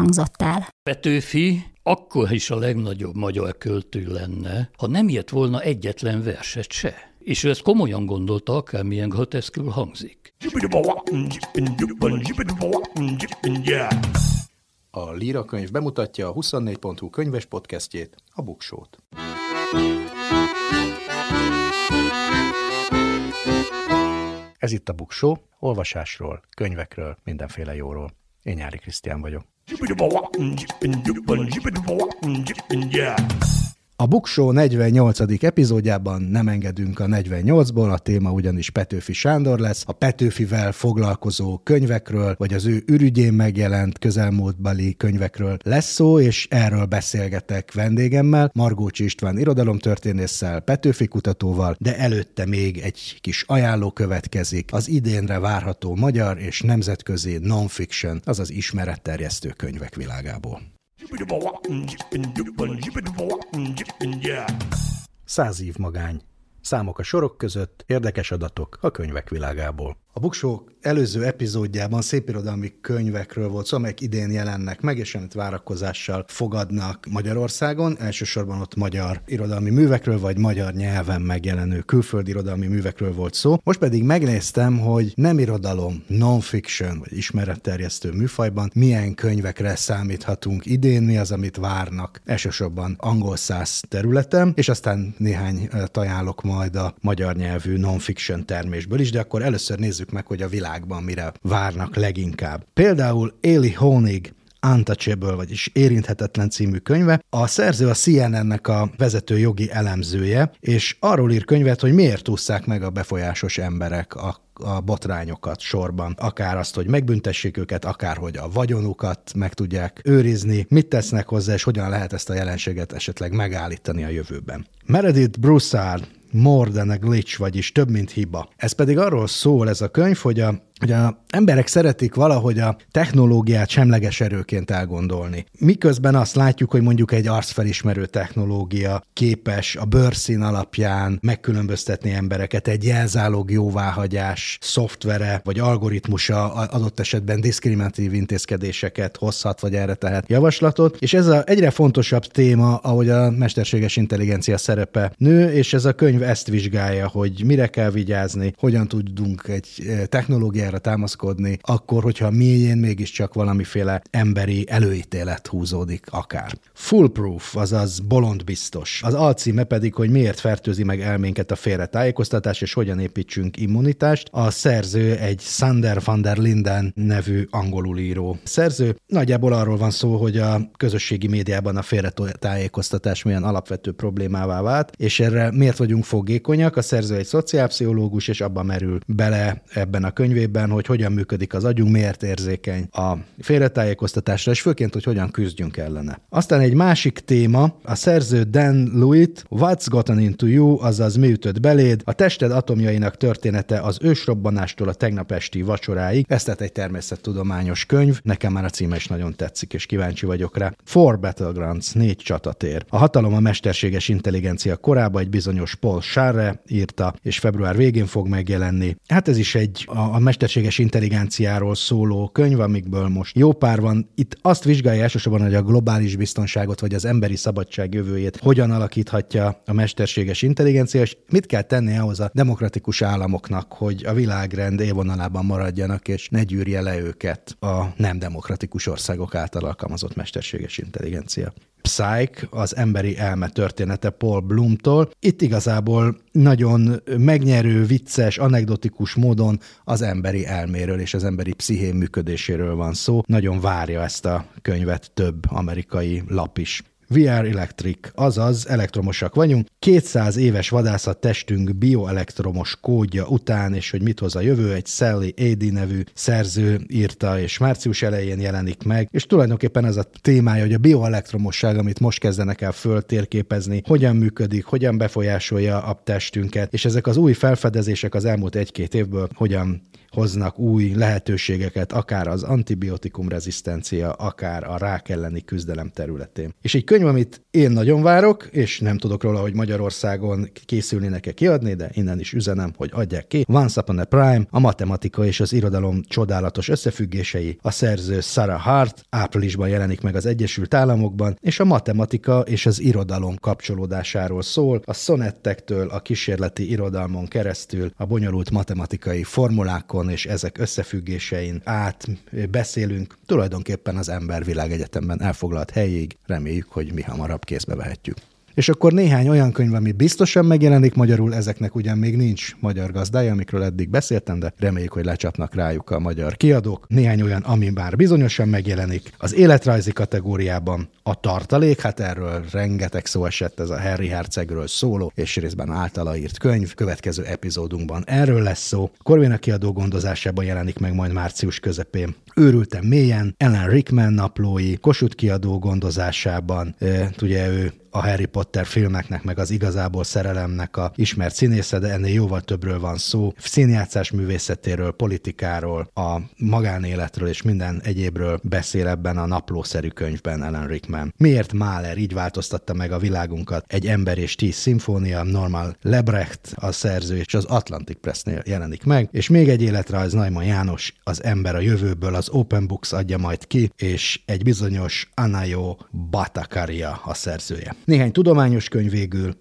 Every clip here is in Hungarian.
hangzott el. Petőfi akkor is a legnagyobb magyar költő lenne, ha nem írt volna egyetlen verset se. És ő ezt komolyan gondolta, akármilyen groteszkül hangzik. A Líra könyv bemutatja a 24.hu könyves podcastjét, a Buksót. Ez itt a Buksó, olvasásról, könyvekről, mindenféle jóról. Én Nyári Krisztián vagyok. Yeah. A Buksó 48. epizódjában nem engedünk a 48-ból, a téma ugyanis Petőfi Sándor lesz. A Petőfivel foglalkozó könyvekről, vagy az ő ürügyén megjelent közelmúltbeli könyvekről lesz szó, és erről beszélgetek vendégemmel, Margócsi István irodalomtörténésszel, Petőfi kutatóval, de előtte még egy kis ajánló következik, az idénre várható magyar és nemzetközi non-fiction, azaz ismeretterjesztő könyvek világából. Száz év magány. Számok a sorok között, érdekes adatok a könyvek világából. A Buksó előző epizódjában szépirodalmi könyvekről volt szó, amelyek idén jelennek meg, és amit várakozással fogadnak Magyarországon. Elsősorban ott magyar irodalmi művekről, vagy magyar nyelven megjelenő külföldi irodalmi művekről volt szó. Most pedig megnéztem, hogy nem irodalom, non-fiction, vagy ismeretterjesztő műfajban milyen könyvekre számíthatunk idén, mi az, amit várnak. Elsősorban angol száz területen, és aztán néhány ajánlok majd a magyar nyelvű non-fiction termésből is, de akkor először nézzük nézzük meg, hogy a világban mire várnak leginkább. Például Éli Honig Untouchable, vagyis Érinthetetlen című könyve. A szerző a CNN-nek a vezető jogi elemzője, és arról ír könyvet, hogy miért ússzák meg a befolyásos emberek a a botrányokat sorban. Akár azt, hogy megbüntessék őket, akár hogy a vagyonukat meg tudják őrizni, mit tesznek hozzá, és hogyan lehet ezt a jelenséget esetleg megállítani a jövőben. Meredith Broussard more than a glitch, vagyis több, mint hiba. Ez pedig arról szól ez a könyv, hogy a hogy a emberek szeretik valahogy a technológiát semleges erőként elgondolni. Miközben azt látjuk, hogy mondjuk egy arcfelismerő technológia képes a bőrszín alapján megkülönböztetni embereket, egy jelzálog jóváhagyás szoftvere vagy algoritmusa adott esetben diszkriminatív intézkedéseket hozhat, vagy erre tehet javaslatot. És ez a egyre fontosabb téma, ahogy a mesterséges intelligencia szerepe nő, és ez a könyv ezt vizsgálja, hogy mire kell vigyázni, hogyan tudunk egy technológiát erre támaszkodni, akkor, hogyha mélyén mégiscsak valamiféle emberi előítélet húzódik akár. Foolproof, azaz bolond biztos. Az alcíme pedig, hogy miért fertőzi meg elménket a félretájékoztatás, és hogyan építsünk immunitást. A szerző egy Sander van der Linden nevű angolul író szerző. Nagyjából arról van szó, hogy a közösségi médiában a félretájékoztatás milyen alapvető problémává vált, és erre miért vagyunk fogékonyak. A szerző egy szociálpszichológus, és abban merül bele ebben a könyvében, hogy hogyan működik az agyunk, miért érzékeny a félretájékoztatásra, és főként, hogy hogyan küzdjünk ellene. Aztán egy másik téma, a szerző Dan Lewitt, What's Gotten Into You, azaz mi ütött beléd, a tested atomjainak története az ősrobbanástól a tegnap esti vacsoráig. Ez tehát egy természettudományos könyv, nekem már a címe is nagyon tetszik, és kíváncsi vagyok rá. Four Battlegrounds, négy csatatér. A hatalom a mesterséges intelligencia korába egy bizonyos Paul Scharre írta, és február végén fog megjelenni. Hát ez is egy a, a mester mesterséges intelligenciáról szóló könyv, amikből most jó pár van. Itt azt vizsgálja elsősorban, hogy a globális biztonságot vagy az emberi szabadság jövőjét hogyan alakíthatja a mesterséges intelligencia, és mit kell tenni ahhoz a demokratikus államoknak, hogy a világrend élvonalában maradjanak, és ne gyűrje le őket a nem demokratikus országok által alkalmazott mesterséges intelligencia. Psyche, az emberi elme története Paul Blumtól. Itt igazából nagyon megnyerő, vicces, anekdotikus módon az emberi elméről és az emberi psziché működéséről van szó. Nagyon várja ezt a könyvet több amerikai lap is. VR Electric, azaz elektromosak vagyunk. 200 éves vadászat testünk bioelektromos kódja után, és hogy mit hoz a jövő, egy Sally Adi nevű szerző írta, és március elején jelenik meg, és tulajdonképpen ez a témája, hogy a bioelektromosság, amit most kezdenek el föltérképezni, hogyan működik, hogyan befolyásolja a testünket, és ezek az új felfedezések az elmúlt egy-két évből hogyan hoznak új lehetőségeket, akár az antibiotikum rezisztencia, akár a rák elleni küzdelem területén. És egy könyv, amit én nagyon várok, és nem tudok róla, hogy Magyarországon készülnének-e kiadni, de innen is üzenem, hogy adják ki. Once Upon a Prime, a matematika és az irodalom csodálatos összefüggései, a szerző Sarah Hart áprilisban jelenik meg az Egyesült Államokban, és a matematika és az irodalom kapcsolódásáról szól, a szonettektől a kísérleti irodalmon keresztül a bonyolult matematikai formulákon, és ezek összefüggésein át beszélünk, tulajdonképpen az ember világegyetemben elfoglalt helyig. Reméljük, hogy mi hamarabb kézbe vehetjük. És akkor néhány olyan könyv, ami biztosan megjelenik magyarul, ezeknek ugyan még nincs magyar gazdája, amikről eddig beszéltem, de reméljük, hogy lecsapnak rájuk a magyar kiadók. Néhány olyan, ami már bizonyosan megjelenik. Az életrajzi kategóriában a tartalék, hát erről rengeteg szó esett, ez a Harry Hercegről szóló, és részben általa írt könyv. Következő epizódunkban erről lesz szó. Corvina kiadó gondozásában jelenik meg majd március közepén. Őrültem mélyen, Ellen Rickman naplói, Kossuth kiadó gondozásában, e, ugye ő a Harry Potter filmeknek, meg az igazából szerelemnek a ismert színésze, de ennél jóval többről van szó. Színjátszás művészetéről, politikáról, a magánéletről és minden egyébről beszél ebben a naplószerű könyvben Ellen Rickman. Miért Mahler így változtatta meg a világunkat? Egy ember és tíz szimfónia, Normal Lebrecht a szerző és az Atlantic Pressnél jelenik meg, és még egy életrajz Najman János, az ember a jövőből az Open Books adja majd ki, és egy bizonyos Anayo Batakaria a szerzője. Néhány tudományos könyv végül,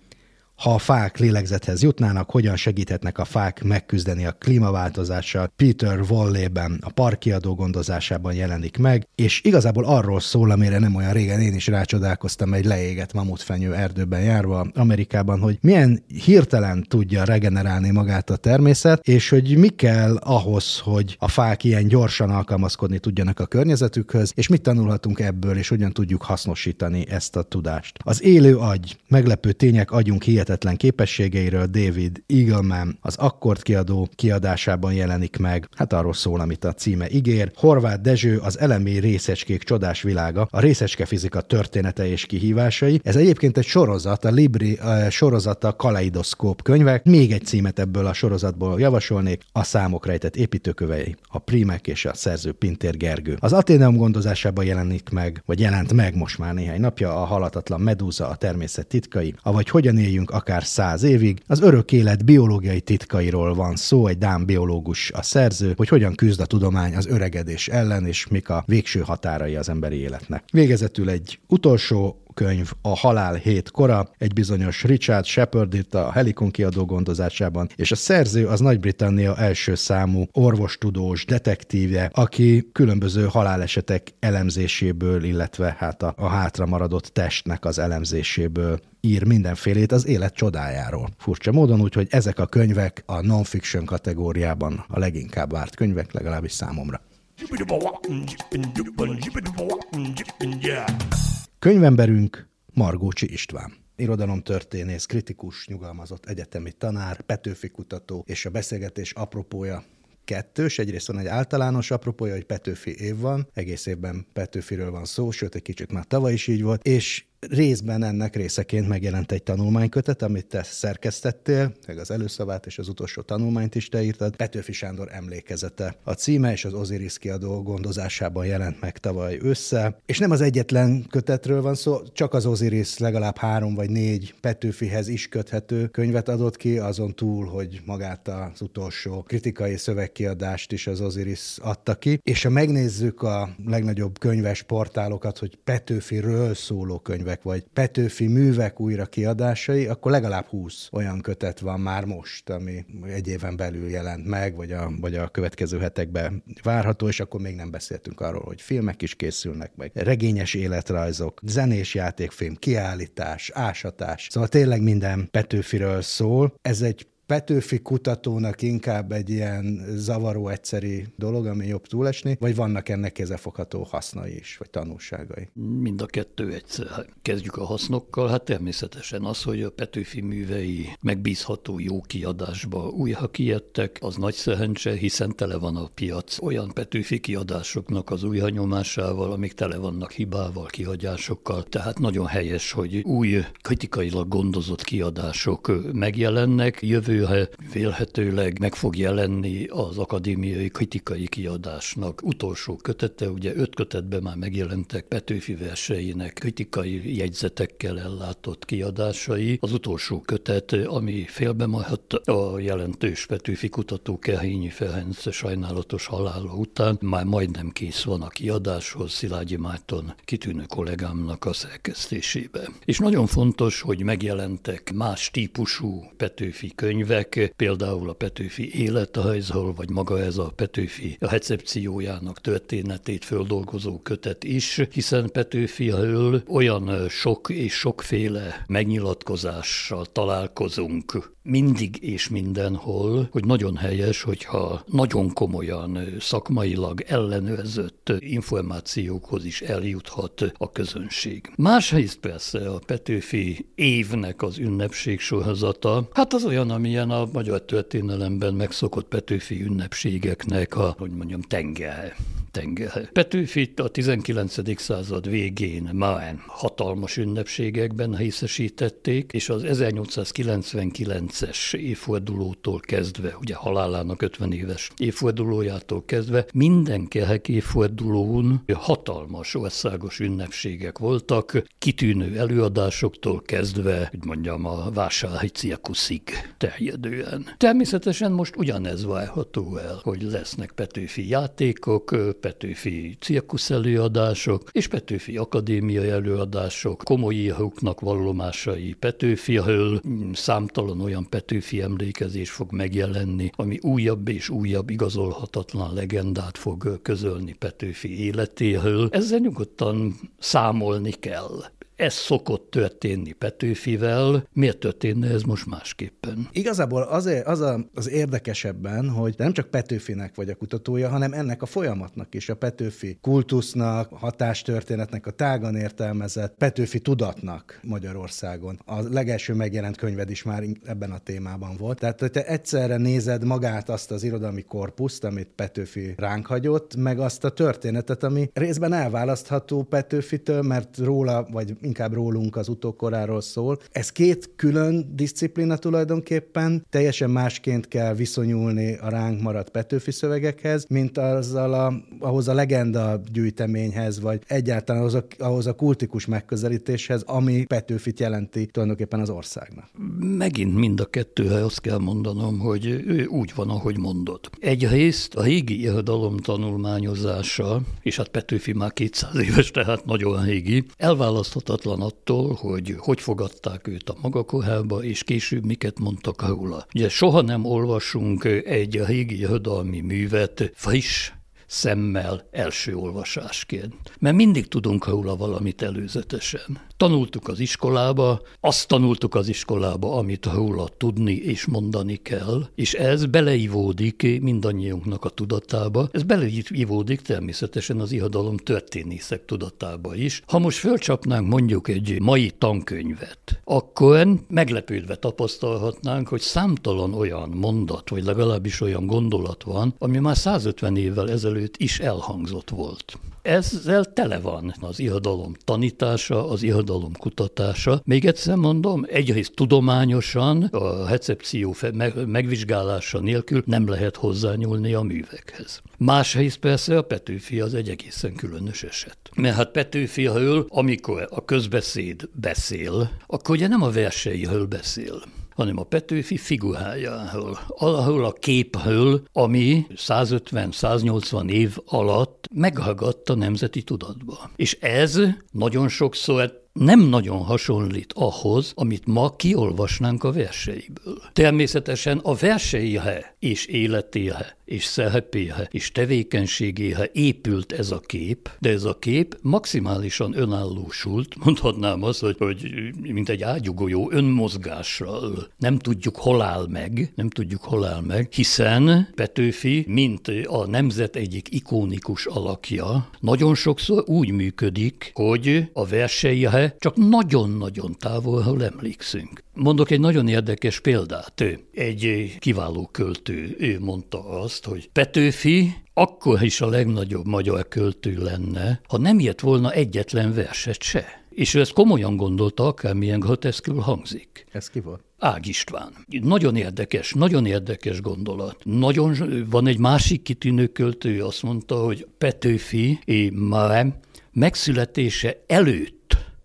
ha a fák lélegzethez jutnának, hogyan segíthetnek a fák megküzdeni a klímaváltozással. Peter Wallében a parkiadó gondozásában jelenik meg, és igazából arról szól, amire nem olyan régen én is rácsodálkoztam egy leégett mamutfenyő erdőben járva Amerikában, hogy milyen hirtelen tudja regenerálni magát a természet, és hogy mi kell ahhoz, hogy a fák ilyen gyorsan alkalmazkodni tudjanak a környezetükhöz, és mit tanulhatunk ebből, és hogyan tudjuk hasznosítani ezt a tudást. Az élő agy, meglepő tények agyunk hihet hihetetlen képességeiről David Eagleman az Akkord kiadó kiadásában jelenik meg. Hát arról szól, amit a címe ígér. Horváth Dezső az elemi részecskék csodás világa, a részecske fizika története és kihívásai. Ez egyébként egy sorozat, a Libri uh, sorozata Kaleidoszkóp könyvek. Még egy címet ebből a sorozatból javasolnék, a számok rejtett építőkövei, a Primek és a szerző Pintér Gergő. Az Aténeum gondozásában jelenik meg, vagy jelent meg most már néhány napja a halatatlan medúza, a természet titkai, avagy hogyan éljünk akár száz évig. Az örök élet biológiai titkairól van szó, egy dán biológus a szerző, hogy hogyan küzd a tudomány az öregedés ellen, és mik a végső határai az emberi életnek. Végezetül egy utolsó könyv A halál hét kora, egy bizonyos Richard Shepard itt a Helikon kiadó gondozásában, és a szerző az Nagy-Britannia első számú orvostudós detektívje, aki különböző halálesetek elemzéséből, illetve hát a, a hátra maradott testnek az elemzéséből ír mindenfélét az élet csodájáról. Furcsa módon, úgyhogy ezek a könyvek a non-fiction kategóriában a leginkább várt könyvek, legalábbis számomra. Könyvemberünk Margócsi István irodalomtörténész, kritikus, nyugalmazott egyetemi tanár, Petőfi kutató, és a beszélgetés apropója kettős. Egyrészt van egy általános apropója, hogy Petőfi év van, egész évben Petőfiről van szó, sőt egy kicsit már tavaly is így volt, és részben ennek részeként megjelent egy tanulmánykötet, amit te szerkesztettél, meg az előszavát és az utolsó tanulmányt is te írtad. Petőfi Sándor emlékezete. A címe és az Osiris kiadó gondozásában jelent meg tavaly össze. És nem az egyetlen kötetről van szó, csak az Osiris legalább három vagy négy Petőfihez is köthető könyvet adott ki, azon túl, hogy magát az utolsó kritikai szövegkiadást is az Osiris adta ki. És ha megnézzük a legnagyobb könyves portálokat, hogy Petőfiről szóló könyv könyvek, vagy Petőfi művek újra kiadásai, akkor legalább 20 olyan kötet van már most, ami egy éven belül jelent meg, vagy a, vagy a következő hetekben várható, és akkor még nem beszéltünk arról, hogy filmek is készülnek meg, regényes életrajzok, zenés játékfilm, kiállítás, ásatás. Szóval tényleg minden Petőfiről szól. Ez egy Petőfi kutatónak inkább egy ilyen zavaró egyszeri dolog, ami jobb túlesni, vagy vannak ennek kézefogható hasznai is, vagy tanulságai? Mind a kettő egyszer. Kezdjük a hasznokkal. Hát természetesen az, hogy a Petőfi művei megbízható jó kiadásba újra kijöttek, az nagy szerencse, hiszen tele van a piac olyan Petőfi kiadásoknak az újhanyomásával, amik tele vannak hibával, kihagyásokkal. Tehát nagyon helyes, hogy új kritikailag gondozott kiadások megjelennek. Vélhetőleg meg fog jelenni az akadémiai kritikai kiadásnak utolsó kötete, ugye öt kötetben már megjelentek Petőfi verseinek kritikai jegyzetekkel ellátott kiadásai. Az utolsó kötet, ami félbe maradt a jelentős Petőfi kutató Kehényi Ferenc sajnálatos halála után, már majdnem kész van a kiadáshoz Szilágyi Márton kitűnő kollégámnak a szerkesztésébe. És nagyon fontos, hogy megjelentek más típusú Petőfi könyvek, például a Petőfi életrajzol, vagy maga ez a Petőfi a recepciójának történetét földolgozó kötet is, hiszen Petőfiről olyan sok és sokféle megnyilatkozással találkozunk mindig és mindenhol, hogy nagyon helyes, hogyha nagyon komolyan szakmailag ellenőrzött információkhoz is eljuthat a közönség. Másrészt persze a Petőfi évnek az ünnepség sorozata, hát az olyan, amilyen a magyar történelemben megszokott Petőfi ünnepségeknek a, hogy mondjam, tenger tenger. Petőfit a 19. század végén már hatalmas ünnepségekben részesítették, és az 1899-es évfordulótól kezdve, ugye halálának 50 éves évfordulójától kezdve, minden kehek évfordulón hatalmas országos ünnepségek voltak, kitűnő előadásoktól kezdve, hogy mondjam, a vásárhelyi cirkuszig terjedően. Természetesen most ugyanez várható el, hogy lesznek Petőfi játékok, Petőfi cirkusz előadások és Petőfi akadémiai előadások, komoly íróknak vallomásai Petőfiről, számtalan olyan Petőfi emlékezés fog megjelenni, ami újabb és újabb igazolhatatlan legendát fog közölni Petőfi életéről. Ezzel nyugodtan számolni kell. Ez szokott történni Petőfivel, miért történne ez most másképpen? Igazából azért az a, az érdekesebben, hogy nem csak Petőfinek vagy a kutatója, hanem ennek a folyamatnak is, a Petőfi kultusznak, hatástörténetnek, a tágan értelmezett Petőfi tudatnak Magyarországon. A legelső megjelent könyved is már ebben a témában volt. Tehát, hogy te egyszerre nézed magát azt az irodalmi korpuszt, amit Petőfi ránk hagyott, meg azt a történetet, ami részben elválasztható Petőfitől, mert róla, vagy inkább rólunk az utókoráról szól. Ez két külön disziplina tulajdonképpen, teljesen másként kell viszonyulni a ránk maradt Petőfi szövegekhez, mint azzal a, ahhoz a legenda gyűjteményhez, vagy egyáltalán ahhoz a, ahhoz a kultikus megközelítéshez, ami Petőfit jelenti tulajdonképpen az országnak. Megint mind a kettőre azt kell mondanom, hogy ő úgy van, ahogy mondod. Egyrészt a régi irodalom tanulmányozása, és hát Petőfi már 200 éves, tehát nagyon régi, elválaszthatatlan független attól, hogy hogy fogadták őt a maga korába, és később miket mondtak róla. Ugye soha nem olvasunk egy régi irodalmi művet friss, szemmel első olvasásként. Mert mindig tudunk róla valamit előzetesen. Tanultuk az iskolába, azt tanultuk az iskolába, amit róla tudni és mondani kell, és ez beleivódik mindannyiunknak a tudatába, ez beleivódik természetesen az ihadalom történészek tudatába is. Ha most fölcsapnánk mondjuk egy mai tankönyvet, akkor meglepődve tapasztalhatnánk, hogy számtalan olyan mondat, vagy legalábbis olyan gondolat van, ami már 150 évvel ezelőtt is elhangzott volt. Ezzel tele van az irodalom tanítása, az irodalom kutatása. Még egyszer mondom, egyrészt tudományosan, a recepció megvizsgálása nélkül nem lehet hozzányúlni a művekhez. Másrészt persze a Petőfi az egy egészen különös eset. Mert hát Petőfiről, amikor a közbeszéd beszél, akkor ugye nem a verseiről beszél, hanem a Petőfi figurájáról, ahol a képről, ami 150-180 év alatt meghallgatta nemzeti tudatba. És ez nagyon sokszor nem nagyon hasonlít ahhoz, amit ma kiolvasnánk a verseiből. Természetesen a verseihe és életéhe és szerepéhe és tevékenységéhe épült ez a kép, de ez a kép maximálisan önállósult, mondhatnám azt, hogy, hogy mint egy ágyugolyó önmozgással nem tudjuk hol áll meg, nem tudjuk hol áll meg, hiszen Petőfi, mint a nemzet egyik ikonikus alakja, nagyon sokszor úgy működik, hogy a verseihe csak nagyon-nagyon távolról emlékszünk. Mondok egy nagyon érdekes példát. Egy kiváló költő ő mondta azt, hogy Petőfi akkor is a legnagyobb magyar költő lenne, ha nem írt volna egyetlen verset se. És ő ezt komolyan gondolta, akármilyen groteszkül hangzik. Ez ki volt? Ág István. Nagyon érdekes, nagyon érdekes gondolat. Nagyon van egy másik kitűnő költő, azt mondta, hogy Petőfi már megszületése előtt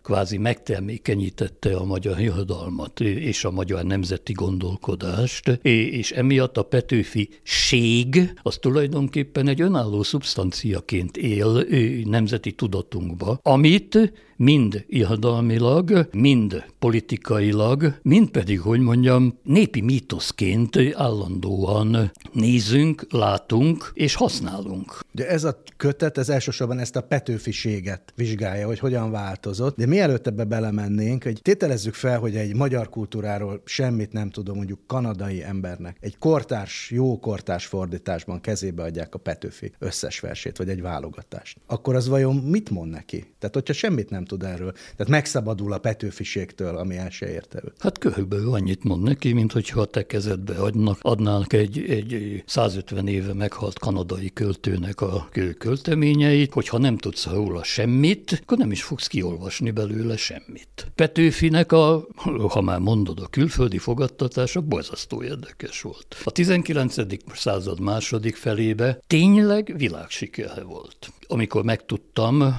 kvázi megtermékenyítette a magyar irodalmat és a magyar nemzeti gondolkodást, és emiatt a Petőfi ség az tulajdonképpen egy önálló szubstanciaként él nemzeti tudatunkba, amit mind irodalmilag, mind politikailag, mind pedig, hogy mondjam, népi mítoszként állandóan nézünk, látunk és használunk. De ez a kötet, ez elsősorban ezt a petőfiséget vizsgálja, hogy hogyan változott, de mielőtt ebbe belemennénk, hogy tételezzük fel, hogy egy magyar kultúráról semmit nem tudom, mondjuk kanadai embernek egy kortárs, jó kortárs fordításban kezébe adják a Petőfi összes versét, vagy egy válogatást. Akkor az vajon mit mond neki? Tehát, hogyha semmit nem tud erről, tehát megszabadul a Petőfiségtől, ami el se érte őt. Hát körülbelül annyit mond neki, mint hogyha a te kezedbe adnak, adnánk egy, egy 150 éve meghalt kanadai költőnek a költeményeit, hogyha nem tudsz róla semmit, akkor nem is fogsz kiolvasni belőle semmit. Petőfinek a, ha már mondod, a külföldi fogadtatása borzasztó érdekes volt. A 19. század második felébe tényleg világsikere volt. Amikor megtudtam,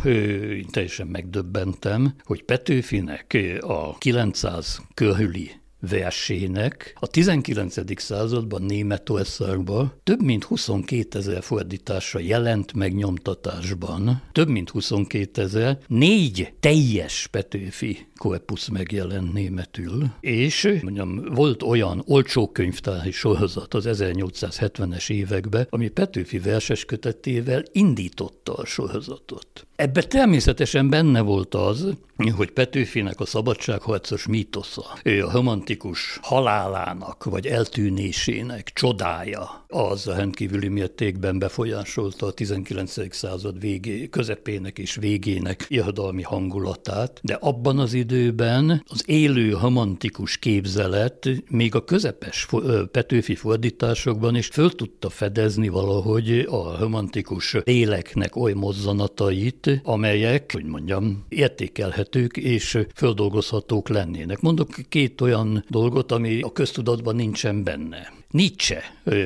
teljesen megdöbbentem, hogy Petőfinek a 900 körüli versének a 19. században Németországban több mint 22 ezer fordítása jelent meg nyomtatásban. Több mint 22 ezer, négy teljes Petőfi korpusz megjelent németül, és mondjam, volt olyan olcsó könyvtári sorozat az 1870-es években, ami Petőfi verses kötetével indította a sorozatot. Ebbe természetesen benne volt az, hogy Petőfinek a szabadságharcos mítosza, a romantikus halálának vagy eltűnésének csodája, az a rendkívüli mértékben befolyásolta a 19. század végé, közepének és végének irodalmi hangulatát, de abban az időben az élő romantikus képzelet még a közepes Petőfi fordításokban is föl tudta fedezni valahogy a romantikus léleknek oly mozzanatait, amelyek, hogy mondjam, értékelhetők és földolgozhatók lennének. Mondok két olyan dolgot, ami a köztudatban nincsen benne. Nietzsche,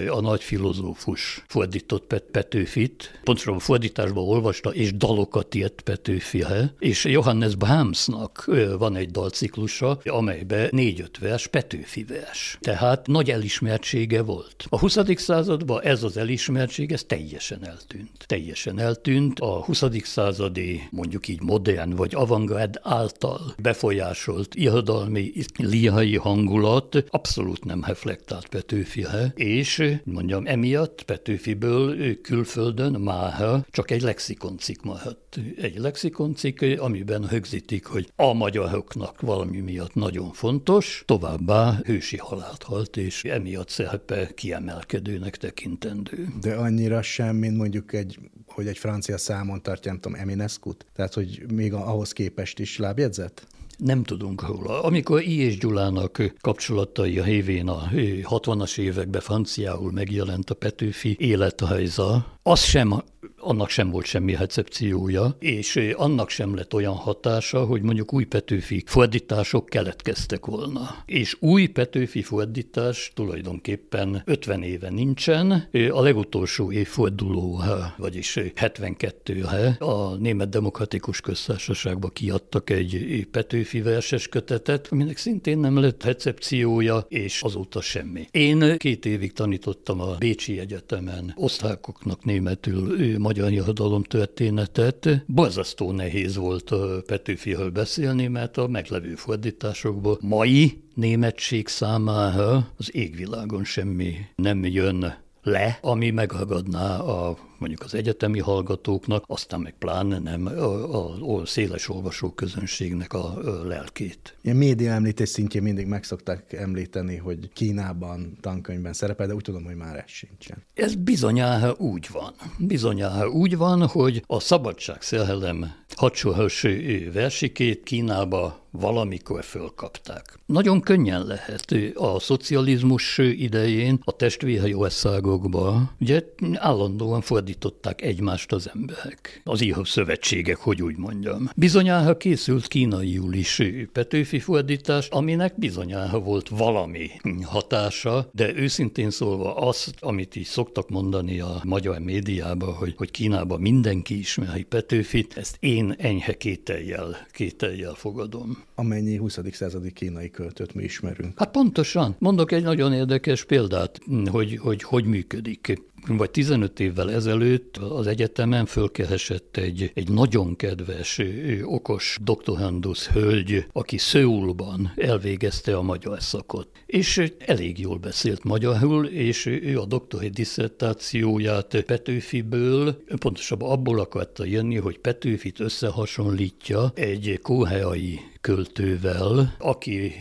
a nagy filozófus fordított Pet Petőfit, pontosabban a fordításban olvasta, és dalokat írt Petőfihe, és Johannes Brahmsnak van egy dalciklusa, amelyben négy-öt vers Petőfi vers. Tehát nagy elismertsége volt. A 20. században ez az elismertség, ez teljesen eltűnt. Teljesen eltűnt. A 20. századi, mondjuk így modern vagy avantgárd által befolyásolt irodalmi, liai hangulat abszolút nem reflektált Petőfi Petőfihe, és mondjam, emiatt Petőfiből külföldön máha csak egy lexikoncik maradt. Egy lexikoncik, amiben högzítik, hogy a magyaroknak valami miatt nagyon fontos, továbbá hősi halált halt, és emiatt szerepe kiemelkedőnek tekintendő. De annyira sem, mint mondjuk egy hogy egy francia számon tartja, nem tudom, Eminescu-t? Tehát, hogy még ahhoz képest is lábjegyzet? Nem tudunk róla. Amikor I. és Gyulának kapcsolatai a hévén a 60-as években franciául megjelent a Petőfi élethajza, az sem annak sem volt semmi recepciója, és annak sem lett olyan hatása, hogy mondjuk új Petőfi fordítások keletkeztek volna. És új Petőfi fordítás tulajdonképpen 50 éve nincsen. A legutolsó évforduló, vagyis 72 a Német Demokratikus Köztársaságba kiadtak egy Petőfi verses kötetet, aminek szintén nem lett recepciója, és azóta semmi. Én két évig tanítottam a Bécsi Egyetemen osztrákoknak németül magyar irodalom történetet. Borzasztó nehéz volt Petőfiről beszélni, mert a meglevő fordításokból mai németség számára az égvilágon semmi nem jön le, ami megragadná a mondjuk az egyetemi hallgatóknak, aztán meg pláne nem a, a, a széles olvasó közönségnek a, a lelkét. Ilyen média említés szintjén mindig meg szokták említeni, hogy Kínában tankönyvben szerepel, de úgy tudom, hogy már ez sincsen. Ez bizonyára úgy van. Bizonyára úgy van, hogy a szabadság szerelem hadsohőső versikét Kínába valamikor fölkapták. Nagyon könnyen lehet a szocializmus idején a testvére országokba, ugye állandóan fordították egymást az emberek. Az író szövetségek, hogy úgy mondjam. Bizonyára készült kínaiul is Petőfi fordítás, aminek bizonyára volt valami hatása, de őszintén szólva azt, amit is szoktak mondani a magyar médiában, hogy, hogy Kínában mindenki ismeri Petőfit, ezt én enyhe kételjel, kételjel fogadom amennyi 20. századi kínai költőt mi ismerünk. Hát pontosan. Mondok egy nagyon érdekes példát, hogy hogy, hogy működik vagy 15 évvel ezelőtt az egyetemen fölkeresett egy, egy nagyon kedves, okos doktorandus hölgy, aki Szöulban elvégezte a magyar szakot. És elég jól beszélt magyarul, és ő a doktori diszertációját Petőfiből, pontosabban abból akarta jönni, hogy Petőfit összehasonlítja egy kóheai költővel, aki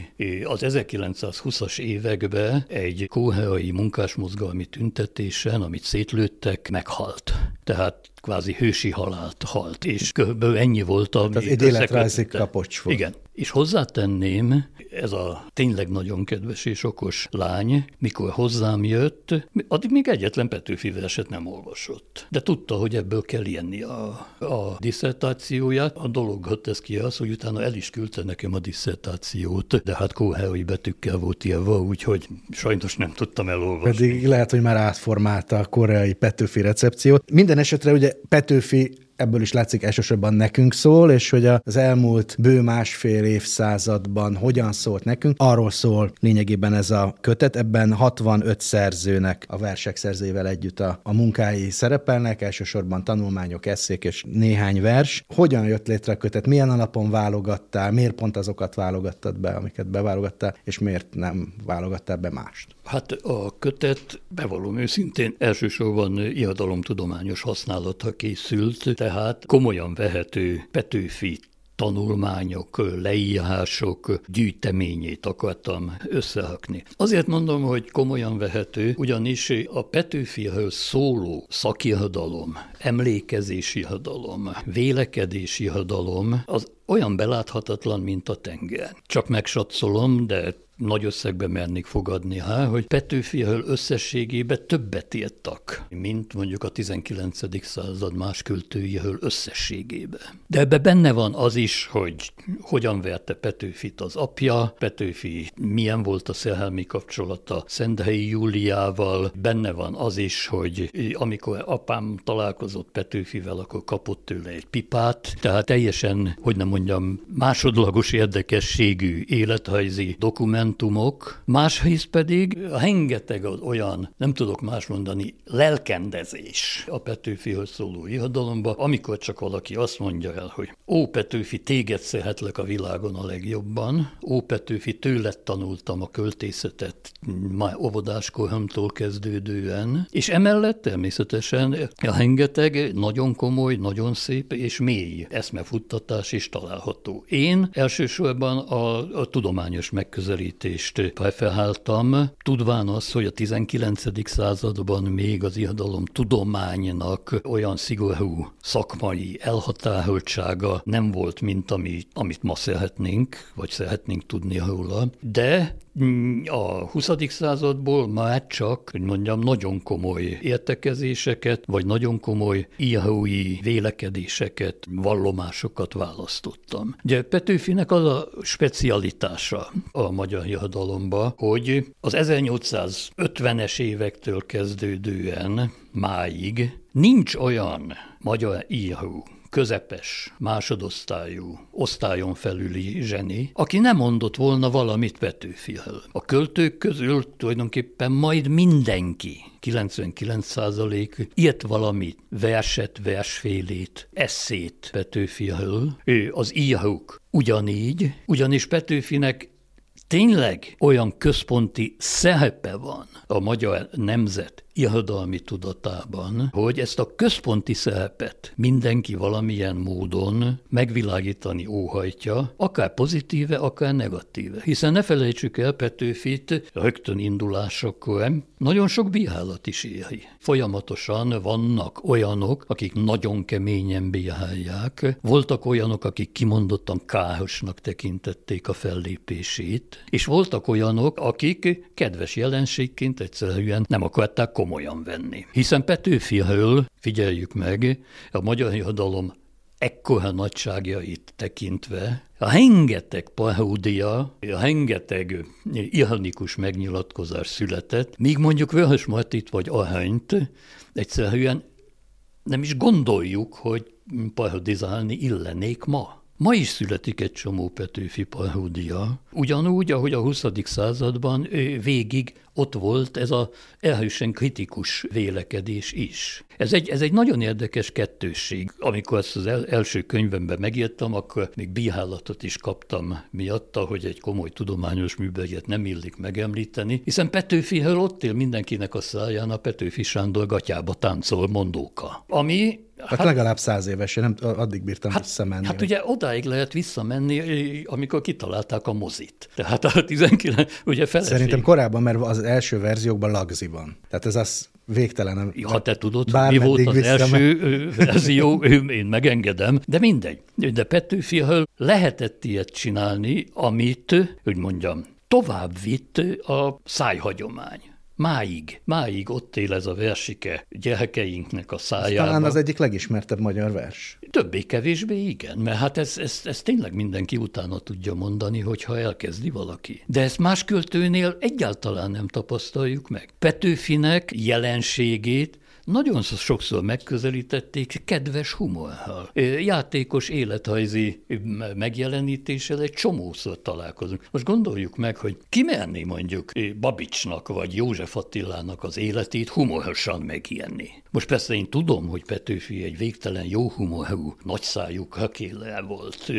az 1920-as években egy kóheai munkásmozgalmi tüntetésen, amit szétlőttek, meghalt. Tehát kvázi hősi halált halt, és körülbelül ennyi volt a... Tehát egy életrajzi kapocs volt. Igen. És hozzátenném, ez a tényleg nagyon kedves és okos lány, mikor hozzám jött, addig még egyetlen Petőfi verset nem olvasott. De tudta, hogy ebből kell ilyenni a, a diszertációját. A dolog ez ki az, hogy utána el is küldte nekem a diszertációt, de hát kóheai betűkkel volt írva, úgyhogy sajnos nem tudtam elolvasni. Pedig lehet, hogy már átformálta a koreai Petőfi recepciót. Minden esetre ugye Petőfi ebből is látszik elsősorban nekünk szól, és hogy az elmúlt bő másfél évszázadban hogyan szólt nekünk, arról szól lényegében ez a kötet. Ebben 65 szerzőnek a versek szerzővel együtt a, a munkái szerepelnek, elsősorban tanulmányok, eszék és néhány vers. Hogyan jött létre a kötet, milyen alapon válogattál, miért pont azokat válogattad be, amiket beválogattál, és miért nem válogattál be mást? Hát a kötet, bevallom őszintén, elsősorban irodalomtudományos használatra készült, tehát komolyan vehető Petőfi tanulmányok, leírások gyűjteményét akartam összehakni. Azért mondom, hogy komolyan vehető, ugyanis a Petőfihez szóló szakirodalom, emlékezési hadalom, vélekedési hadalom az olyan beláthatatlan, mint a tenger. Csak megsatszolom, de nagy összegbe mernék fogadni, há, hogy Petőfiről összességében többet írtak, mint mondjuk a 19. század más költőiről összességében. De ebbe benne van az is, hogy hogyan verte Petőfit az apja, Petőfi milyen volt a szerelmi kapcsolata Szenthelyi Júliával, benne van az is, hogy amikor apám találkozott Petőfivel, akkor kapott tőle egy pipát, tehát teljesen, hogy nem mondjam, másodlagos érdekességű élethajzi dokumentum, momentumok, másrészt pedig rengeteg az olyan, nem tudok más mondani, lelkendezés a Petőfihoz szóló irodalomba, amikor csak valaki azt mondja el, hogy ó Petőfi, téged szeretlek a világon a legjobban, ó Petőfi, tőled tanultam a költészetet már óvodáskoromtól kezdődően, és emellett természetesen rengeteg nagyon komoly, nagyon szép és mély eszmefuttatás is található. Én elsősorban a, a tudományos megközelítés megközelítést preferáltam, tudván az, hogy a 19. században még az irodalom tudománynak olyan szigorú szakmai elhatároltsága nem volt, mint ami, amit ma szeretnénk, vagy szeretnénk tudni róla, de a 20. századból már csak, hogy mondjam, nagyon komoly értekezéseket, vagy nagyon komoly írói vélekedéseket, vallomásokat választottam. Ugye Petőfinek az a specialitása a magyar irodalomba, hogy az 1850-es évektől kezdődően máig nincs olyan magyar író, közepes, másodosztályú, osztályon felüli zseni, aki nem mondott volna valamit Petőfiről. A költők közül tulajdonképpen majd mindenki 99% írt valamit, verset, versfélét, eszét Petőfiről. Ő az írók ugyanígy, ugyanis Petőfinek tényleg olyan központi szerepe van a magyar nemzet irodalmi tudatában, hogy ezt a központi szerepet mindenki valamilyen módon megvilágítani óhajtja, akár pozitíve, akár negatíve. Hiszen ne felejtsük el Petőfit rögtön indulásakor, nagyon sok bírálat is éri. Folyamatosan vannak olyanok, akik nagyon keményen bírálják, voltak olyanok, akik kimondottan károsnak tekintették a fellépését, és voltak olyanok, akik kedves jelenségként egyszerűen nem akarták komolyan venni. Hiszen Petőfiről, figyeljük meg, a magyar irodalom ekkora nagyságjait tekintve, a rengeteg paródia, a rengeteg ironikus megnyilatkozás született, míg mondjuk Vörös Martit vagy Ahányt egyszerűen nem is gondoljuk, hogy parodizálni illenék ma. Ma is születik egy csomó Petőfi paródia, ugyanúgy, ahogy a 20. században végig ott volt ez a erősen kritikus vélekedés is. Ez egy, ez egy nagyon érdekes kettősség. Amikor ezt az el, első könyvemben megírtam, akkor még bírálatot is kaptam miatta, hogy egy komoly tudományos műbeliet nem illik megemlíteni, hiszen Petőfiről ott él mindenkinek a száján a Petőfi Sándor gatyába táncol mondóka. Ami Hát, hát legalább száz éves, én nem addig bírtam hát, visszamenni. Hát ugye odáig lehet visszamenni, amikor kitalálták a mozit. Tehát a 19, ugye feleség. Szerintem korábban, mert az első verziókban lagzi van. Tehát ez az végtelen. Ja, te tudod, mi volt az első verzió, én megengedem, de mindegy. De Petőfiről lehetett ilyet csinálni, amit, hogy mondjam, tovább vitt a szájhagyomány. Máig, máig ott él ez a versike gyerekeinknek a szájában. Talán az egyik legismertebb magyar vers. Többé-kevésbé igen, mert hát ez, ez, ez tényleg mindenki utána tudja mondani, hogyha elkezdi valaki. De ezt más költőnél egyáltalán nem tapasztaljuk meg. Petőfinek jelenségét nagyon sokszor megközelítették kedves humorral. Játékos élethajzi megjelenítéssel egy csomószor találkozunk. Most gondoljuk meg, hogy ki merné mondjuk Babicsnak vagy József Attilának az életét humorosan megjenni. Most persze én tudom, hogy Petőfi egy végtelen jó humorú, nagyszájú kakéle volt,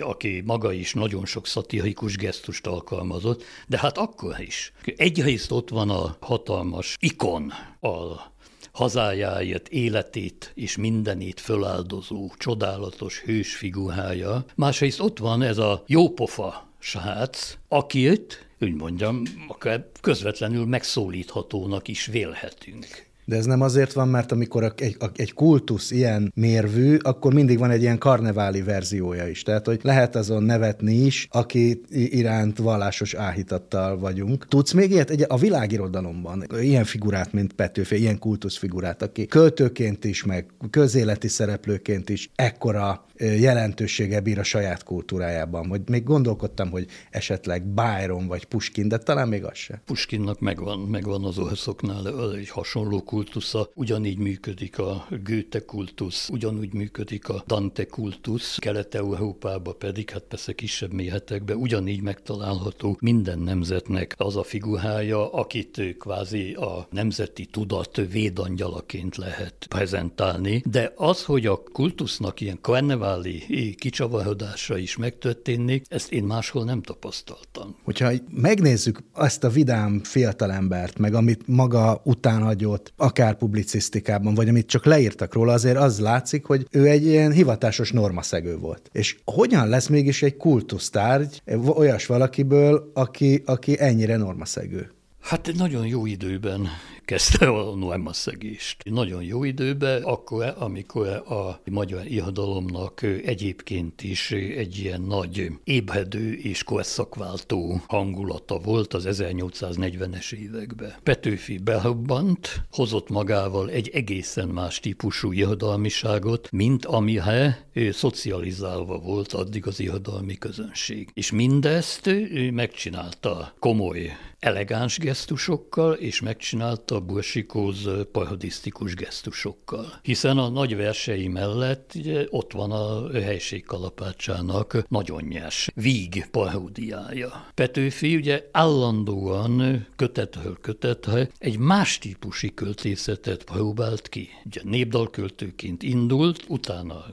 aki maga is nagyon sok szatirikus gesztust alkalmazott, de hát akkor is. Egyrészt ott van a hatalmas ikon, a hazájáért életét és mindenét föláldozó, csodálatos hős figurája. Másrészt ott van ez a jópofa srác, akit, úgy mondjam, akár közvetlenül megszólíthatónak is vélhetünk. De ez nem azért van, mert amikor egy, egy kultusz ilyen mérvű, akkor mindig van egy ilyen karneváli verziója is. Tehát, hogy lehet azon nevetni is, aki iránt vallásos áhítattal vagyunk. Tudsz még ilyet? Egy, a világirodalomban ilyen figurát, mint Petőfi, ilyen kultuszfigurát, aki költőként is, meg közéleti szereplőként is ekkora jelentősége bír a saját kultúrájában. Vagy még gondolkodtam, hogy esetleg Byron vagy Puskin, de talán még az se. Puskinnak megvan, megvan az orszoknál egy hasonló kultusza, ugyanígy működik a Goethe kultusz, ugyanúgy működik a Dante kultusz, Kelet-Európában pedig, hát persze kisebb méhetekben ugyanígy megtalálható minden nemzetnek az a figurája, akit kvázi a nemzeti tudat védangyalaként lehet prezentálni, de az, hogy a kultusznak ilyen karneváli kicsavarodása is megtörténik, ezt én máshol nem tapasztaltam. Hogyha megnézzük ezt a vidám fiatalembert, meg amit maga után hagyott, akár publicisztikában, vagy amit csak leírtak róla, azért az látszik, hogy ő egy ilyen hivatásos normaszegő volt. És hogyan lesz mégis egy kultusztárgy olyas valakiből, aki, aki ennyire normaszegő? Hát nagyon jó időben kezdte a Noema szegést. Nagyon jó időben, akkor, amikor a magyar irodalomnak egyébként is egy ilyen nagy ébredő és korszakváltó hangulata volt az 1840-es években. Petőfi behabbant, hozott magával egy egészen más típusú irodalmiságot, mint amihe szocializálva volt addig az irodalmi közönség. És mindezt megcsinálta komoly, elegáns gesztusokkal, és megcsinálta bursikóz parodisztikus gesztusokkal. Hiszen a nagy versei mellett ott van a helység kalapácsának nagyon nyers víg paródiája. Petőfi ugye állandóan kötetről kötetre egy más típusi költészetet próbált ki. Ugye népdalköltőként indult, utána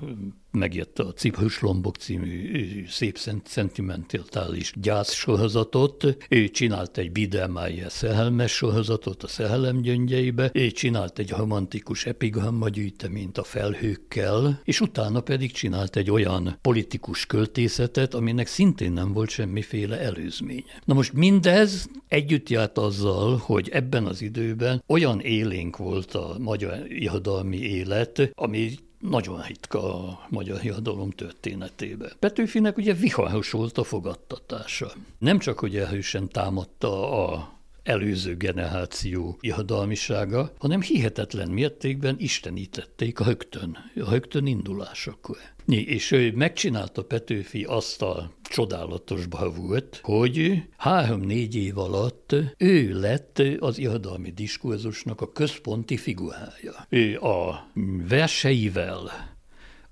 megjött a Ciprus Lombok című szép szentimentális gyász sorozatot, ő csinált egy Biedermeier szehelmes sorozatot a szehelem gyöngyeibe, ő csinált egy romantikus epigramma gyűjteményt a felhőkkel, és utána pedig csinált egy olyan politikus költészetet, aminek szintén nem volt semmiféle előzménye. Na most mindez együtt járt azzal, hogy ebben az időben olyan élénk volt a magyar irodalmi élet, ami nagyon ritka a magyar irodalom történetében. Petőfinek ugye viharos volt a fogadtatása. Nem csak, hogy erősen támadta a előző generáció irodalmisága, hanem hihetetlen mértékben istenítették a högtön, a högtön indulásakor. És ő megcsinálta Petőfi azt a csodálatos bravúrt, hogy három-négy év alatt ő lett az irodalmi diskurzusnak a központi figurája. Ő a verseivel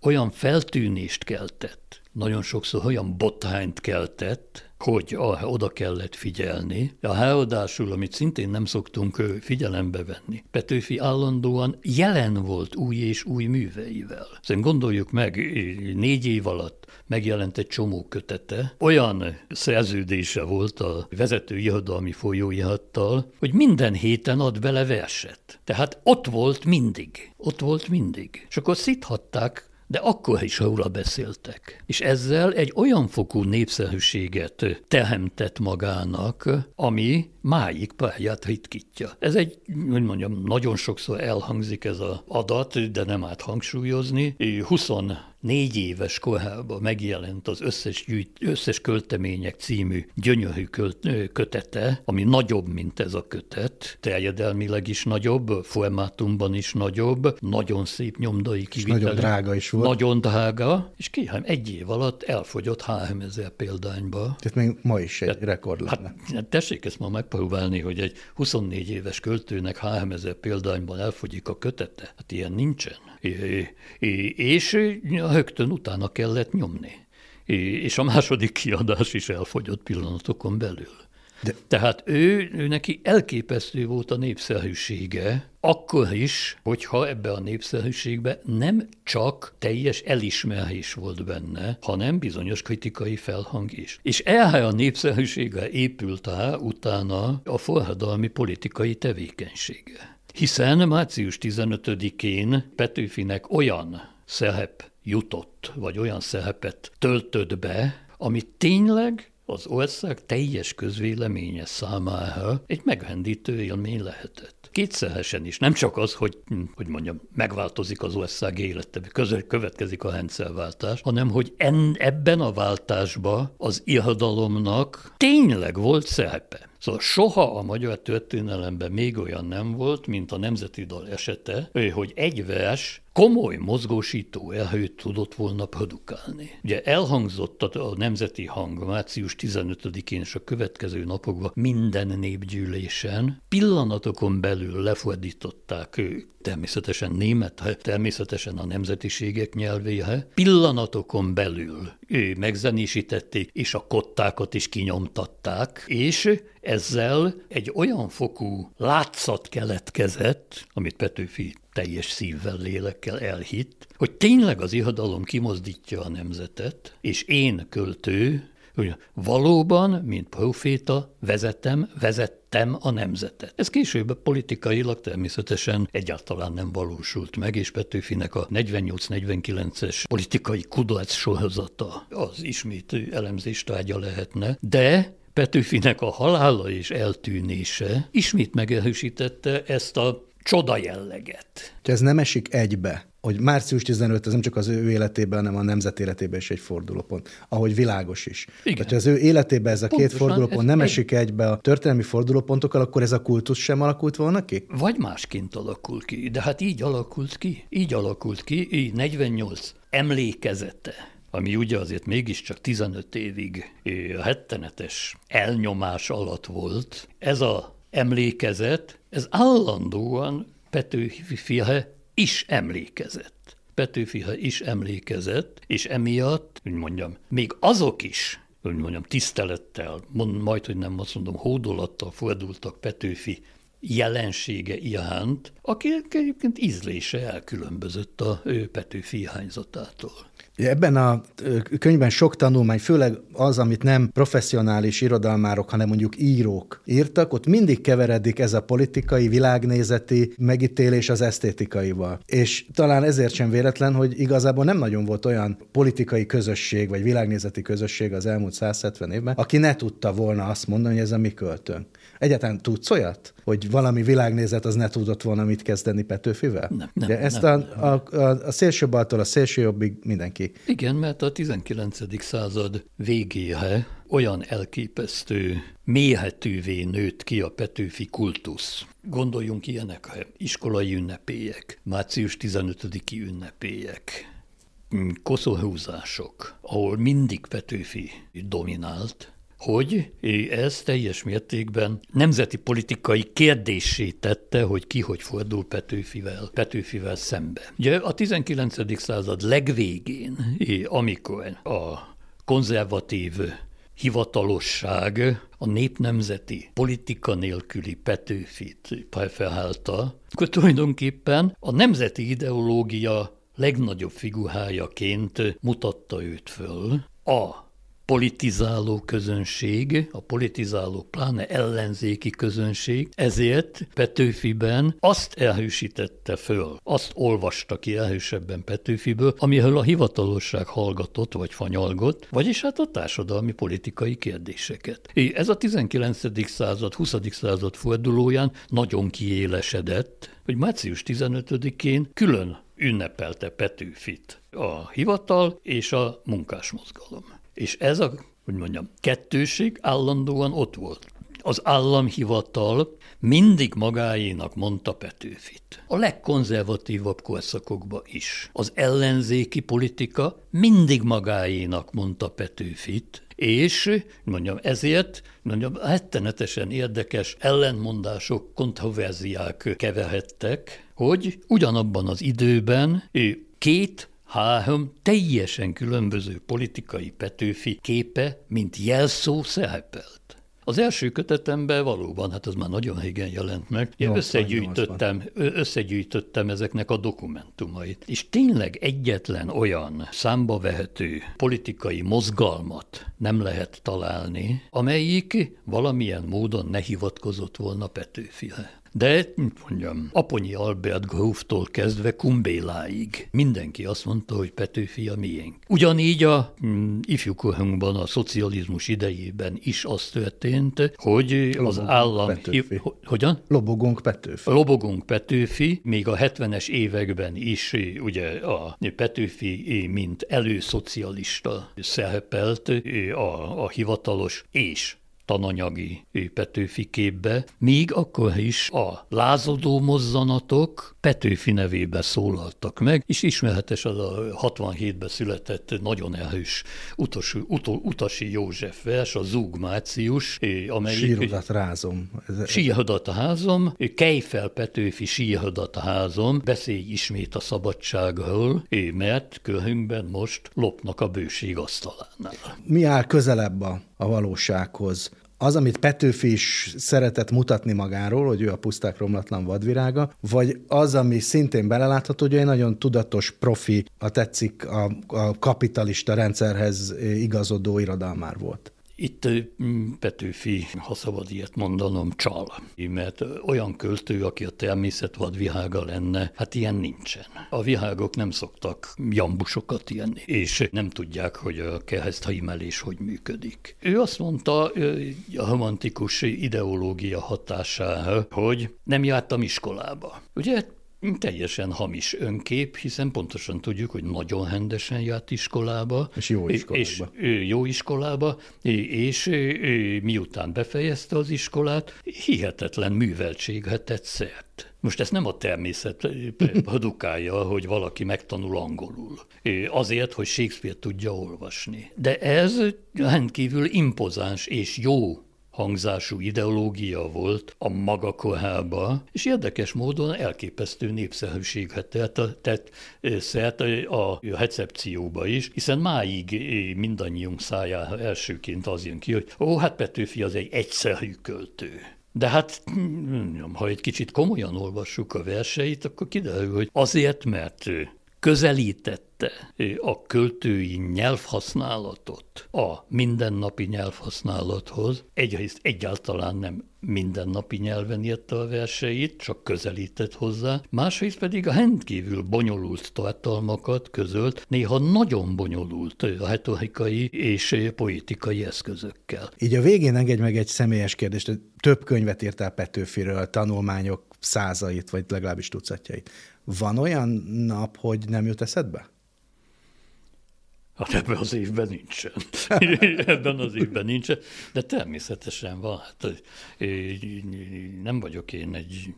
olyan feltűnést keltett, nagyon sokszor olyan botrányt keltett, hogy ah, oda kellett figyelni. A hárodásul, amit szintén nem szoktunk figyelembe venni, Petőfi állandóan jelen volt új és új műveivel. Szerintem gondoljuk meg, négy év alatt megjelent egy csomó kötete, olyan szerződése volt a vezető irodalmi folyóirattal, hogy minden héten ad bele verset. Tehát ott volt mindig. Ott volt mindig. És akkor szíthatták de akkor is róla beszéltek. És ezzel egy olyan fokú népszerűséget teremtett magának, ami máig pályát ritkítja. Ez egy, hogy mondjam, nagyon sokszor elhangzik ez az adat, de nem át hangsúlyozni. 20 négy éves korában megjelent az összes, gyűjt, összes költemények című gyönyörű költ, kötete, ami nagyobb, mint ez a kötet, terjedelmileg is nagyobb, formátumban is nagyobb, nagyon szép nyomdai kivitel. Nagyon drága is volt. Nagyon drága, és kihám egy év alatt elfogyott 3000 példányba. Tehát még ma is egy Tehát, rekord lenne. Hát, tessék ezt ma megpróbálni, hogy egy 24 éves költőnek 3000 példányban elfogyik a kötete. Hát ilyen nincsen. És högtön utána kellett nyomni. És a második kiadás is elfogyott pillanatokon belül. De... Tehát ő, ő neki elképesztő volt a népszerűsége, akkor is, hogyha ebbe a népszerűségbe nem csak teljes elismerés volt benne, hanem bizonyos kritikai felhang is. És erre a népszerűsége épült rá utána a forradalmi politikai tevékenysége. Hiszen március 15-én Petőfinek olyan szerep jutott, vagy olyan szerepet töltött be, ami tényleg az ország teljes közvéleménye számára egy megrendítő élmény lehetett. Kétszeresen is. Nem csak az, hogy, hogy mondjam, megváltozik az ország élete, között következik a rendszerváltás, hanem hogy en, ebben a váltásban az irodalomnak tényleg volt szerepe. Szóval soha a magyar történelemben még olyan nem volt, mint a Nemzeti Dal esete, hogy egy vers komoly mozgósító erőt tudott volna produkálni. Ugye elhangzott a Nemzeti Hang március 15-én és a következő napokban minden népgyűlésen, pillanatokon belül lefordították ők természetesen német, természetesen a nemzetiségek nyelvéhe, pillanatokon belül ő megzenésítették, és a kottákat is kinyomtatták, és ezzel egy olyan fokú látszat keletkezett, amit Petőfi teljes szívvel, lélekkel elhitt, hogy tényleg az irodalom kimozdítja a nemzetet, és én költő, hogy valóban, mint proféta, vezetem, vezettem a nemzetet. Ez később politikailag természetesen egyáltalán nem valósult meg, és Petőfinek a 48-49-es politikai kudarc sorozata az ismét elemzés tárgya lehetne, de Petőfinek a halála és eltűnése ismét megerősítette ezt a csoda jelleget. Ez nem esik egybe, hogy március 15 ez nem csak az ő életében, hanem a nemzet életében is egy fordulópont, ahogy világos is. Igen. Tehát, az ő életében ez a Pontosan, két fordulópont nem egy... esik egybe a történelmi fordulópontokkal, akkor ez a kultusz sem alakult volna ki? Vagy másként alakul ki, de hát így alakult ki. Így alakult ki, így 48 emlékezete ami ugye azért mégiscsak 15 évig a hettenetes elnyomás alatt volt, ez a emlékezet, ez állandóan Petőfi is emlékezett. Petőfi is emlékezett, és emiatt, hogy mondjam, még azok is, hogy mondjam, tisztelettel, mond, majd, hogy nem azt mondom, hódolattal fordultak Petőfi jelensége iránt, aki egyébként ízlése elkülönbözött a ő Petőfi hányzatától. Ebben a könyvben sok tanulmány, főleg az, amit nem professzionális irodalmárok, hanem mondjuk írók írtak, ott mindig keveredik ez a politikai, világnézeti megítélés az esztétikaival. És talán ezért sem véletlen, hogy igazából nem nagyon volt olyan politikai közösség, vagy világnézeti közösség az elmúlt 170 évben, aki ne tudta volna azt mondani, hogy ez a mi költőnk. Egyáltalán tudsz olyat, hogy valami világnézet az ne tudott volna mit kezdeni Petőfivel? Nem, nem, De ezt nem, a, a, a, a szélső baltól a szélső jobbig mindenki. Igen, mert a 19. század végére olyan elképesztő méhetővé nőtt ki a Petőfi kultusz. Gondoljunk ilyenek, iskolai ünnepélyek, március 15-i ünnepélyek, koszorúzások, ahol mindig Petőfi dominált, hogy ez teljes mértékben nemzeti politikai kérdésé tette, hogy ki hogy fordul Petőfivel, Petőfivel szembe. Ugye a 19. század legvégén, amikor a konzervatív hivatalosság a népnemzeti politika nélküli Petőfit felfelhálta, akkor tulajdonképpen a nemzeti ideológia legnagyobb figurájaként mutatta őt föl. A politizáló közönség, a politizáló pláne ellenzéki közönség, ezért Petőfiben azt elhősítette föl, azt olvasta ki elhősebben Petőfiből, amiről a hivatalosság hallgatott vagy fanyalgott, vagyis hát a társadalmi politikai kérdéseket. Ez a 19. század, 20. század fordulóján nagyon kiélesedett, hogy március 15-én külön ünnepelte Petőfit a hivatal és a munkásmozgalom. És ez a, hogy mondjam, kettőség állandóan ott volt. Az államhivatal mindig magáénak mondta Petőfit. A legkonzervatívabb korszakokban is. Az ellenzéki politika mindig magáénak mondta Petőfit, és mondjam, ezért mondjam, rettenetesen érdekes ellentmondások, kontroverziák keveredtek, hogy ugyanabban az időben ő két három teljesen különböző politikai Petőfi képe, mint jelszó szerepelt. Az első kötetemben valóban, hát az már nagyon régen jelent meg, én összegyűjtöttem, összegyűjtöttem ezeknek a dokumentumait. És tényleg egyetlen olyan számba vehető politikai mozgalmat nem lehet találni, amelyik valamilyen módon ne hivatkozott volna Petőfire. De, mondjam, Aponyi Albert gróftól kezdve Kumbéláig mindenki azt mondta, hogy Petőfi a miénk. Ugyanígy a mm, ifjúkorunkban, a szocializmus idejében is az történt, hogy Lobogunk az állam... Petőfi. Hi, hogyan? Lobogunk Petőfi. Lobogunk Petőfi, még a 70-es években is ugye a Petőfi, mint előszocialista szerepelt a, a hivatalos és tananyagi Petőfi képbe, míg akkor is a lázadó mozzanatok Petőfi nevébe szólaltak meg, és ismerhetes az a 67-ben született nagyon erős utas, utol, utasi József vers, a Zúg Mácius, amely... Sírodat rázom. Sírhadat a házom, Kejfel Petőfi sírhadat a házom, beszélj ismét a szabadságról, mert körünkben most lopnak a bőség asztalánál. Mi áll közelebb a, a valósághoz? Az, amit Petőfi is szeretett mutatni magáról, hogy ő a puszták romlatlan vadvirága, vagy az, ami szintén belelátható, hogy egy nagyon tudatos profi, a tetszik a, a kapitalista rendszerhez igazodó irodalmár volt. Itt Petőfi, ha szabad ilyet mondanom, csal. Mert olyan költő, aki a természet vadvihága lenne, hát ilyen nincsen. A vihágok nem szoktak jambusokat ilyenni, és nem tudják, hogy a kereszthaimelés hogy működik. Ő azt mondta a romantikus ideológia hatására, hogy nem jártam iskolába. Ugye Teljesen hamis önkép, hiszen pontosan tudjuk, hogy nagyon hendesen járt iskolába. És jó iskolába. És jó iskolába, és miután befejezte az iskolát, hihetetlen műveltséget tett szert. Most ezt nem a természet produkálja, hogy valaki megtanul angolul. Azért, hogy Shakespeare tudja olvasni. De ez rendkívül impozáns és jó hangzású ideológia volt a maga korába, és érdekes módon elképesztő népszerűséget tett, tett szert a recepcióba is, hiszen máig mindannyiunk szájára elsőként az jön ki, hogy ó, hát Petőfi az egy egyszerű költő. De hát, ha egy kicsit komolyan olvassuk a verseit, akkor kiderül, hogy azért, mert közelítette a költői nyelvhasználatot a mindennapi nyelvhasználathoz. Egyrészt egyáltalán nem mindennapi nyelven írta a verseit, csak közelített hozzá, másrészt pedig a rendkívül bonyolult tartalmakat közölt, néha nagyon bonyolult retorikai és poetikai eszközökkel. Így a végén engedj meg egy személyes kérdést, több könyvet írtál Petőfiről, tanulmányok százait, vagy legalábbis tucatjait. Van olyan nap, hogy nem jut eszedbe? Hát ebben az évben nincsen. ebben az évben nincsen, de természetesen van. Hát, nem vagyok én egy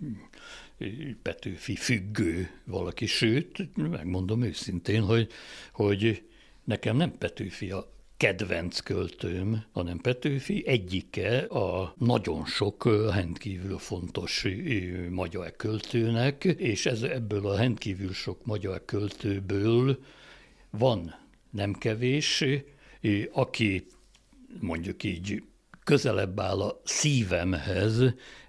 Petőfi függő valaki, sőt, megmondom őszintén, hogy, hogy nekem nem Petőfi a kedvenc költőm, hanem Petőfi egyike a nagyon sok rendkívül fontos magyar költőnek, és ez, ebből a rendkívül sok magyar költőből van nem kevés, aki mondjuk így közelebb áll a szívemhez,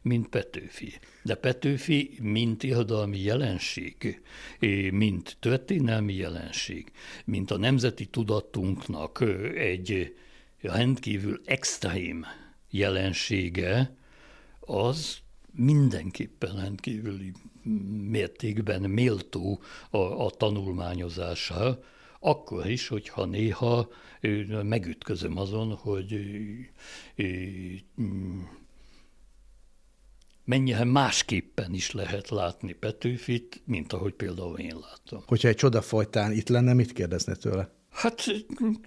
mint Petőfi. De Petőfi, mint irodalmi jelenség, mint történelmi jelenség, mint a nemzeti tudatunknak egy rendkívül extrém jelensége, az mindenképpen rendkívüli mértékben méltó a, a tanulmányozása, akkor is, hogyha néha megütközöm azon, hogy mennyire másképpen is lehet látni Petőfit, mint ahogy például én látom. Hogyha egy csoda folytán itt lenne, mit kérdezne tőle? Hát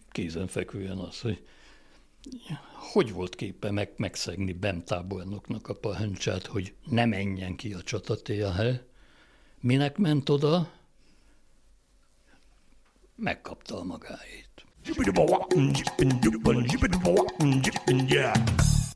kézenfekvően az, hogy hogy volt képe meg, megszegni Bem tábornoknak a pahencsát, hogy ne menjen ki a csatatélhe? Minek ment oda? megkapta a magáét.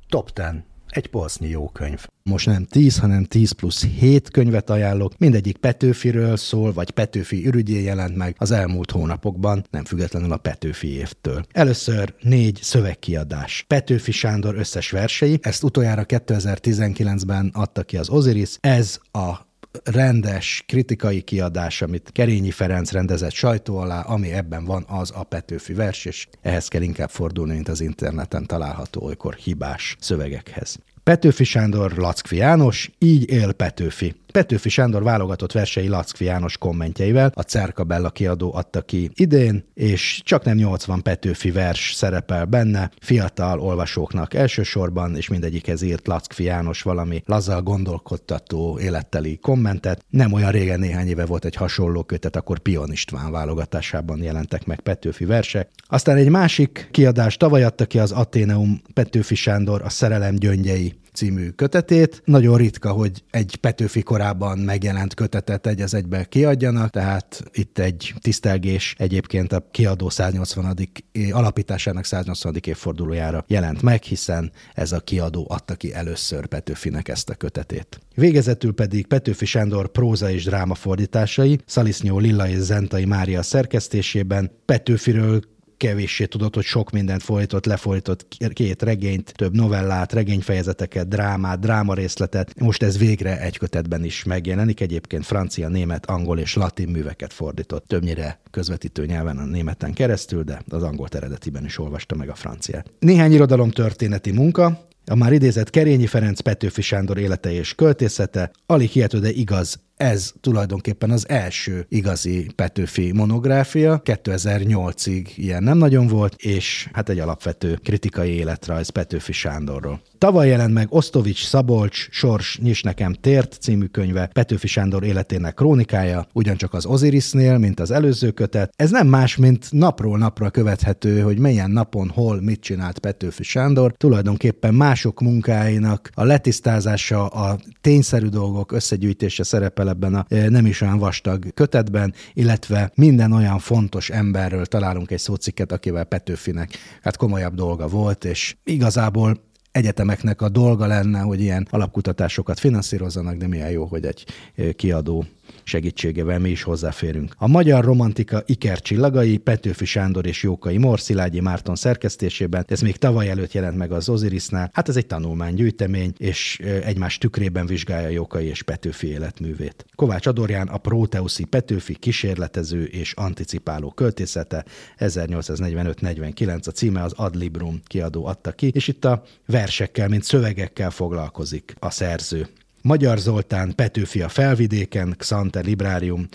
Top 10. Egy polsznyi jó könyv. Most nem 10, hanem 10 plusz 7 könyvet ajánlok, mindegyik Petőfiről szól, vagy Petőfi ürügyé jelent meg az elmúlt hónapokban, nem függetlenül a Petőfi évtől. Először négy szövegkiadás. Petőfi Sándor összes versei, ezt utoljára 2019-ben adta ki az Osiris, ez a rendes kritikai kiadás, amit Kerényi Ferenc rendezett sajtó alá, ami ebben van, az a Petőfi vers, és ehhez kell inkább fordulni, mint az interneten található olykor hibás szövegekhez. Petőfi Sándor, Lackfi János, így él Petőfi. Petőfi Sándor válogatott versei Lackfi János kommentjeivel, a Cerka Bella kiadó adta ki idén, és csak nem 80 Petőfi vers szerepel benne, fiatal olvasóknak elsősorban, és mindegyikhez írt Lackfi János valami lazzal gondolkodtató, életteli kommentet. Nem olyan régen, néhány éve volt egy hasonló kötet, akkor Pion István válogatásában jelentek meg Petőfi versek. Aztán egy másik kiadás tavaly adta ki az Ateneum Petőfi Sándor, a Szerelem gyöngyei című kötetét. Nagyon ritka, hogy egy Petőfi korában megjelent kötetet egy az egybe kiadjanak, tehát itt egy tisztelgés egyébként a kiadó 180. alapításának 180. évfordulójára jelent meg, hiszen ez a kiadó adta ki először Petőfinek ezt a kötetét. Végezetül pedig Petőfi Sándor próza és dráma fordításai, Szalisznyó Lilla és Zentai Mária szerkesztésében Petőfiről kevéssé tudott, hogy sok mindent fordított, lefordított két regényt, több novellát, regényfejezeteket, drámát, drámarészletet. Most ez végre egy kötetben is megjelenik. Egyébként francia, német, angol és latin műveket fordított. Többnyire közvetítő nyelven a németen keresztül, de az angol eredetiben is olvasta meg a franciát. Néhány irodalom történeti munka, a már idézett Kerényi Ferenc Petőfi Sándor élete és költészete, alig hihető, de igaz ez tulajdonképpen az első igazi Petőfi monográfia. 2008-ig ilyen nem nagyon volt, és hát egy alapvető kritikai életrajz Petőfi Sándorról. Tavaly jelent meg Osztovics Szabolcs Sors Nyis nekem tért című könyve, Petőfi Sándor életének krónikája, ugyancsak az Osirisnél, mint az előző kötet. Ez nem más, mint napról napra követhető, hogy milyen napon, hol, mit csinált Petőfi Sándor. Tulajdonképpen mások munkáinak a letisztázása, a tényszerű dolgok összegyűjtése szerepel ebben a e, nem is olyan vastag kötetben, illetve minden olyan fontos emberről találunk egy szócikket, akivel Petőfinek hát komolyabb dolga volt, és igazából egyetemeknek a dolga lenne, hogy ilyen alapkutatásokat finanszírozzanak, de milyen jó, hogy egy kiadó segítségével mi is hozzáférünk. A magyar romantika Iker csillagai, Petőfi Sándor és Jókai Mor, Szilágyi Márton szerkesztésében, ez még tavaly előtt jelent meg az Ozirisnál. Hát ez egy tanulmánygyűjtemény, és egymás tükrében vizsgálja Jókai és Petőfi életművét. Kovács Adorján a Proteuszi Petőfi kísérletező és anticipáló költészete 1845-49 a címe az Ad Librum kiadó adta ki, és itt a versekkel, mint szövegekkel foglalkozik a szerző. Magyar Zoltán Petőfi a felvidéken, Xante Librarium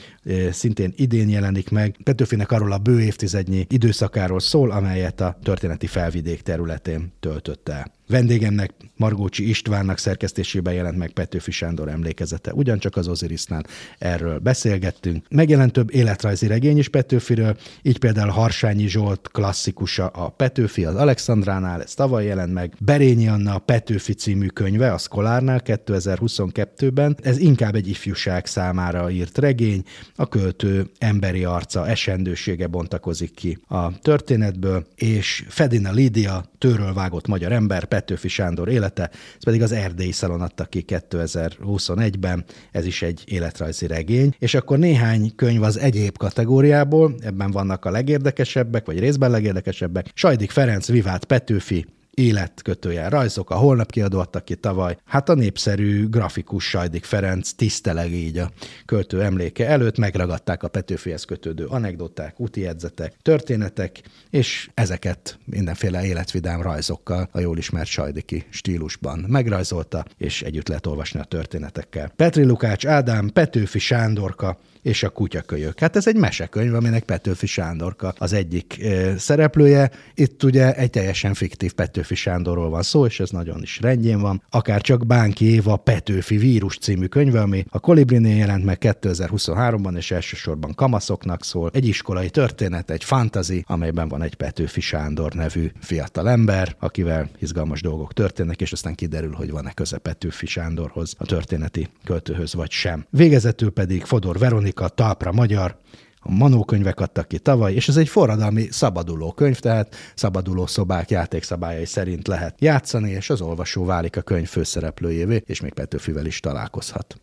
szintén idén jelenik meg. Petőfinek arról a bő évtizednyi időszakáról szól, amelyet a történeti felvidék területén töltött el. Vendégemnek Margócsi Istvánnak szerkesztésében jelent meg Petőfi Sándor emlékezete. Ugyancsak az Ozirisnál erről beszélgettünk. Megjelent több életrajzi regény is Petőfiről, így például Harsányi Zsolt klasszikusa a Petőfi az Alexandránál, ez tavaly jelent meg. Berényi Anna a Petőfi című könyve a Szkolárnál 2022-ben. Ez inkább egy ifjúság számára írt regény, a költő emberi arca, esendősége bontakozik ki a történetből, és Fedina Lídia, tőről vágott magyar ember, Petőfi Sándor élete, ez pedig az Erdélyi Szalon adta ki 2021-ben, ez is egy életrajzi regény, és akkor néhány könyv az egyéb kategóriából, ebben vannak a legérdekesebbek, vagy részben legérdekesebbek. Sajdik Ferenc, Vivát Petőfi, életkötőjel rajzok, a holnap kiadó adta ki tavaly. Hát a népszerű grafikus Sajdik Ferenc tiszteleg így a költő emléke előtt, megragadták a Petőfihez kötődő anekdoták, úti jegyzetek, történetek, és ezeket mindenféle életvidám rajzokkal a jól ismert Sajdiki stílusban megrajzolta, és együtt lehet olvasni a történetekkel. Petri Lukács Ádám, Petőfi Sándorka, és a kutyakölyök. Hát ez egy mesekönyv, aminek Petőfi Sándorka az egyik e, szereplője. Itt ugye egy teljesen fiktív Petőfi Sándorról van szó, és ez nagyon is rendjén van. Akár csak Bánki Éva Petőfi vírus című könyve, ami a Kolibrinél jelent meg 2023-ban, és elsősorban kamaszoknak szól. Egy iskolai történet, egy fantazi, amelyben van egy Petőfi Sándor nevű fiatal ember, akivel izgalmas dolgok történnek, és aztán kiderül, hogy van-e köze Petőfi Sándorhoz, a történeti költőhöz vagy sem. Végezetül pedig Fodor Veronika Talpra Magyar, a Manó könyvek adtak ki tavaly, és ez egy forradalmi szabaduló könyv, tehát szabaduló szobák játékszabályai szerint lehet játszani, és az olvasó válik a könyv főszereplőjévé, és még Petőfivel is találkozhat.